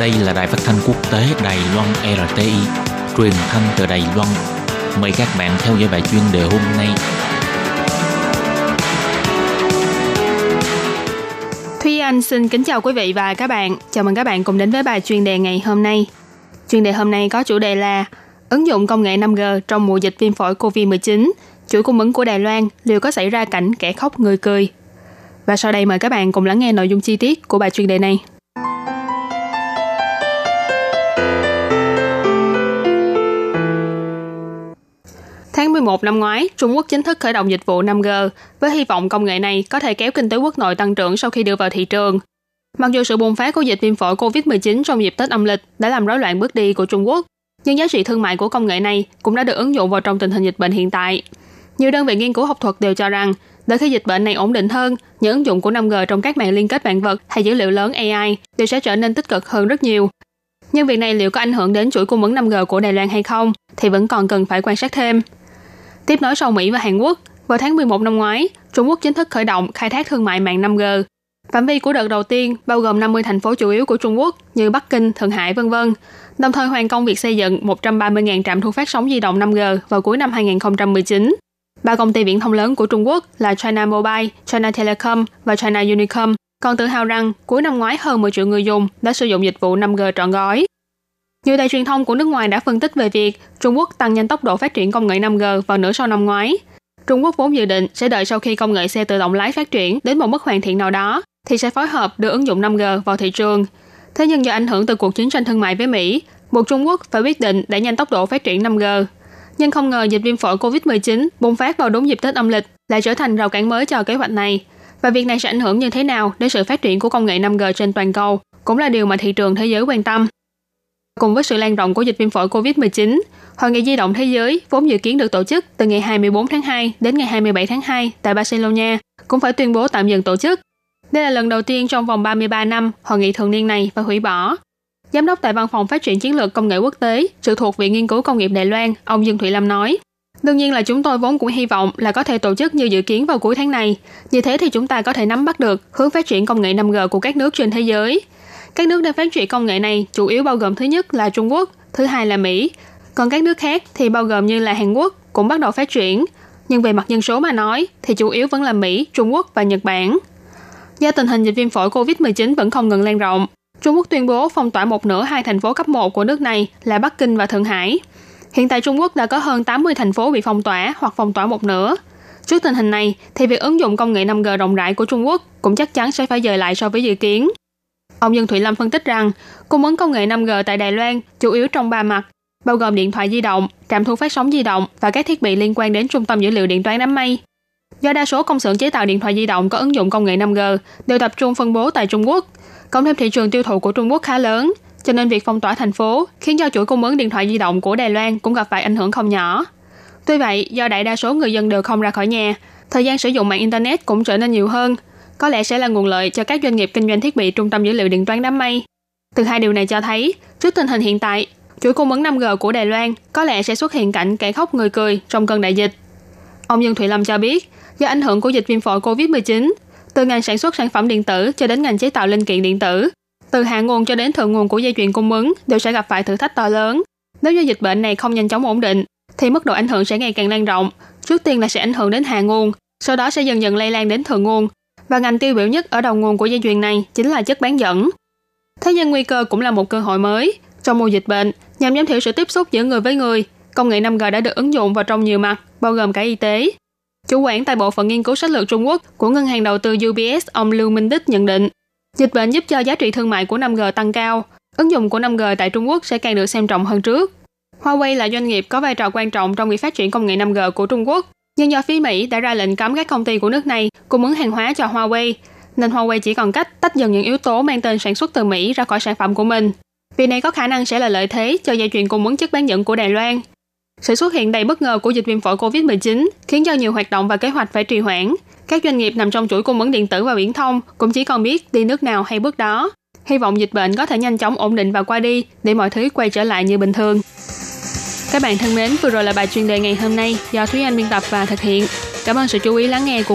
Đây là đài phát thanh quốc tế Đài Loan RTI, truyền thanh từ Đài Loan. Mời các bạn theo dõi bài chuyên đề hôm nay. Thúy Anh xin kính chào quý vị và các bạn. Chào mừng các bạn cùng đến với bài chuyên đề ngày hôm nay. Chuyên đề hôm nay có chủ đề là ứng dụng công nghệ 5G trong mùa dịch viêm phổi COVID-19, chuỗi cung ứng của Đài Loan liệu có xảy ra cảnh kẻ khóc người cười. Và sau đây mời các bạn cùng lắng nghe nội dung chi tiết của bài chuyên đề này. Tháng 11 năm ngoái, Trung Quốc chính thức khởi động dịch vụ 5G với hy vọng công nghệ này có thể kéo kinh tế quốc nội tăng trưởng sau khi đưa vào thị trường. Mặc dù sự bùng phát của dịch viêm phổi COVID-19 trong dịp Tết âm lịch đã làm rối loạn bước đi của Trung Quốc, nhưng giá trị thương mại của công nghệ này cũng đã được ứng dụng vào trong tình hình dịch bệnh hiện tại. Nhiều đơn vị nghiên cứu học thuật đều cho rằng, đợi khi dịch bệnh này ổn định hơn, những ứng dụng của 5G trong các mạng liên kết vạn vật hay dữ liệu lớn AI đều sẽ trở nên tích cực hơn rất nhiều. Nhưng việc này liệu có ảnh hưởng đến chuỗi cung ứng 5G của Đài Loan hay không thì vẫn còn cần phải quan sát thêm. Tiếp nối sau Mỹ và Hàn Quốc, vào tháng 11 năm ngoái, Trung Quốc chính thức khởi động khai thác thương mại mạng 5G. Phạm vi của đợt đầu tiên bao gồm 50 thành phố chủ yếu của Trung Quốc như Bắc Kinh, Thượng Hải, v.v. Đồng thời hoàn công việc xây dựng 130.000 trạm thu phát sóng di động 5G vào cuối năm 2019. Ba công ty viễn thông lớn của Trung Quốc là China Mobile, China Telecom và China Unicom còn tự hào rằng cuối năm ngoái hơn 10 triệu người dùng đã sử dụng dịch vụ 5G trọn gói. Nhiều đài truyền thông của nước ngoài đã phân tích về việc Trung Quốc tăng nhanh tốc độ phát triển công nghệ 5G vào nửa sau năm ngoái. Trung Quốc vốn dự định sẽ đợi sau khi công nghệ xe tự động lái phát triển đến một mức hoàn thiện nào đó thì sẽ phối hợp đưa ứng dụng 5G vào thị trường. Thế nhưng do ảnh hưởng từ cuộc chiến tranh thương mại với Mỹ, buộc Trung Quốc phải quyết định đẩy nhanh tốc độ phát triển 5G. Nhưng không ngờ dịch viêm phổi COVID-19 bùng phát vào đúng dịp Tết âm lịch lại trở thành rào cản mới cho kế hoạch này. Và việc này sẽ ảnh hưởng như thế nào đến sự phát triển của công nghệ 5G trên toàn cầu cũng là điều mà thị trường thế giới quan tâm. Cùng với sự lan rộng của dịch viêm phổi COVID-19, Hội nghị di động thế giới vốn dự kiến được tổ chức từ ngày 24 tháng 2 đến ngày 27 tháng 2 tại Barcelona cũng phải tuyên bố tạm dừng tổ chức. Đây là lần đầu tiên trong vòng 33 năm hội nghị thường niên này phải hủy bỏ. Giám đốc tại Văn phòng Phát triển Chiến lược Công nghệ Quốc tế, sự thuộc Viện Nghiên cứu Công nghiệp Đài Loan, ông Dương Thụy Lâm nói, Đương nhiên là chúng tôi vốn cũng hy vọng là có thể tổ chức như dự kiến vào cuối tháng này. Như thế thì chúng ta có thể nắm bắt được hướng phát triển công nghệ 5G của các nước trên thế giới – các nước đang phát triển công nghệ này chủ yếu bao gồm thứ nhất là Trung Quốc, thứ hai là Mỹ. Còn các nước khác thì bao gồm như là Hàn Quốc cũng bắt đầu phát triển. Nhưng về mặt dân số mà nói thì chủ yếu vẫn là Mỹ, Trung Quốc và Nhật Bản. Do tình hình dịch viêm phổi COVID-19 vẫn không ngừng lan rộng, Trung Quốc tuyên bố phong tỏa một nửa hai thành phố cấp 1 của nước này là Bắc Kinh và Thượng Hải. Hiện tại Trung Quốc đã có hơn 80 thành phố bị phong tỏa hoặc phong tỏa một nửa. Trước tình hình này, thì việc ứng dụng công nghệ 5G rộng rãi của Trung Quốc cũng chắc chắn sẽ phải dời lại so với dự kiến. Ông Dương Thụy Lâm phân tích rằng, cung ứng công nghệ 5G tại Đài Loan chủ yếu trong ba mặt, bao gồm điện thoại di động, trạm thu phát sóng di động và các thiết bị liên quan đến trung tâm dữ liệu điện toán đám mây. Do đa số công xưởng chế tạo điện thoại di động có ứng dụng công nghệ 5G đều tập trung phân bố tại Trung Quốc, cộng thêm thị trường tiêu thụ của Trung Quốc khá lớn, cho nên việc phong tỏa thành phố khiến cho chuỗi cung ứng điện thoại di động của Đài Loan cũng gặp phải ảnh hưởng không nhỏ. Tuy vậy, do đại đa số người dân đều không ra khỏi nhà, thời gian sử dụng mạng internet cũng trở nên nhiều hơn, có lẽ sẽ là nguồn lợi cho các doanh nghiệp kinh doanh thiết bị trung tâm dữ liệu điện toán đám mây. Từ hai điều này cho thấy, trước tình hình hiện tại, chuỗi cung ứng 5G của Đài Loan có lẽ sẽ xuất hiện cảnh kẻ khóc người cười trong cơn đại dịch. Ông Dương Thụy Lâm cho biết, do ảnh hưởng của dịch viêm phổi COVID-19, từ ngành sản xuất sản phẩm điện tử cho đến ngành chế tạo linh kiện điện tử, từ hạ nguồn cho đến thượng nguồn của dây chuyền cung ứng đều sẽ gặp phải thử thách to lớn. Nếu do dịch bệnh này không nhanh chóng ổn định, thì mức độ ảnh hưởng sẽ ngày càng lan rộng. Trước tiên là sẽ ảnh hưởng đến hạ nguồn, sau đó sẽ dần dần lây lan đến thượng nguồn, và ngành tiêu biểu nhất ở đầu nguồn của dây chuyền này chính là chất bán dẫn. Thế nhưng nguy cơ cũng là một cơ hội mới. Trong mùa dịch bệnh, nhằm giảm thiểu sự tiếp xúc giữa người với người, công nghệ 5G đã được ứng dụng vào trong nhiều mặt, bao gồm cả y tế. Chủ quản tại Bộ phận Nghiên cứu sách lược Trung Quốc của Ngân hàng Đầu tư UBS ông Lưu Minh Đức nhận định, dịch bệnh giúp cho giá trị thương mại của 5G tăng cao, ứng dụng của 5G tại Trung Quốc sẽ càng được xem trọng hơn trước. Huawei là doanh nghiệp có vai trò quan trọng trong việc phát triển công nghệ 5G của Trung Quốc, nhưng do phía Mỹ đã ra lệnh cấm các công ty của nước này cung ứng hàng hóa cho Huawei, nên Huawei chỉ còn cách tách dần những yếu tố mang tên sản xuất từ Mỹ ra khỏi sản phẩm của mình. Vì này có khả năng sẽ là lợi thế cho dây chuyền cung ứng chất bán dẫn của Đài Loan. Sự xuất hiện đầy bất ngờ của dịch viêm phổi COVID-19 khiến cho nhiều hoạt động và kế hoạch phải trì hoãn. Các doanh nghiệp nằm trong chuỗi cung ứng điện tử và viễn thông cũng chỉ còn biết đi nước nào hay bước đó. Hy vọng dịch bệnh có thể nhanh chóng ổn định và qua đi để mọi thứ quay trở lại như bình thường. Các bạn thân mến, vừa rồi là bài chuyên đề ngày hôm nay do Thúy Anh biên tập và thực hiện. Cảm ơn sự chú ý lắng nghe của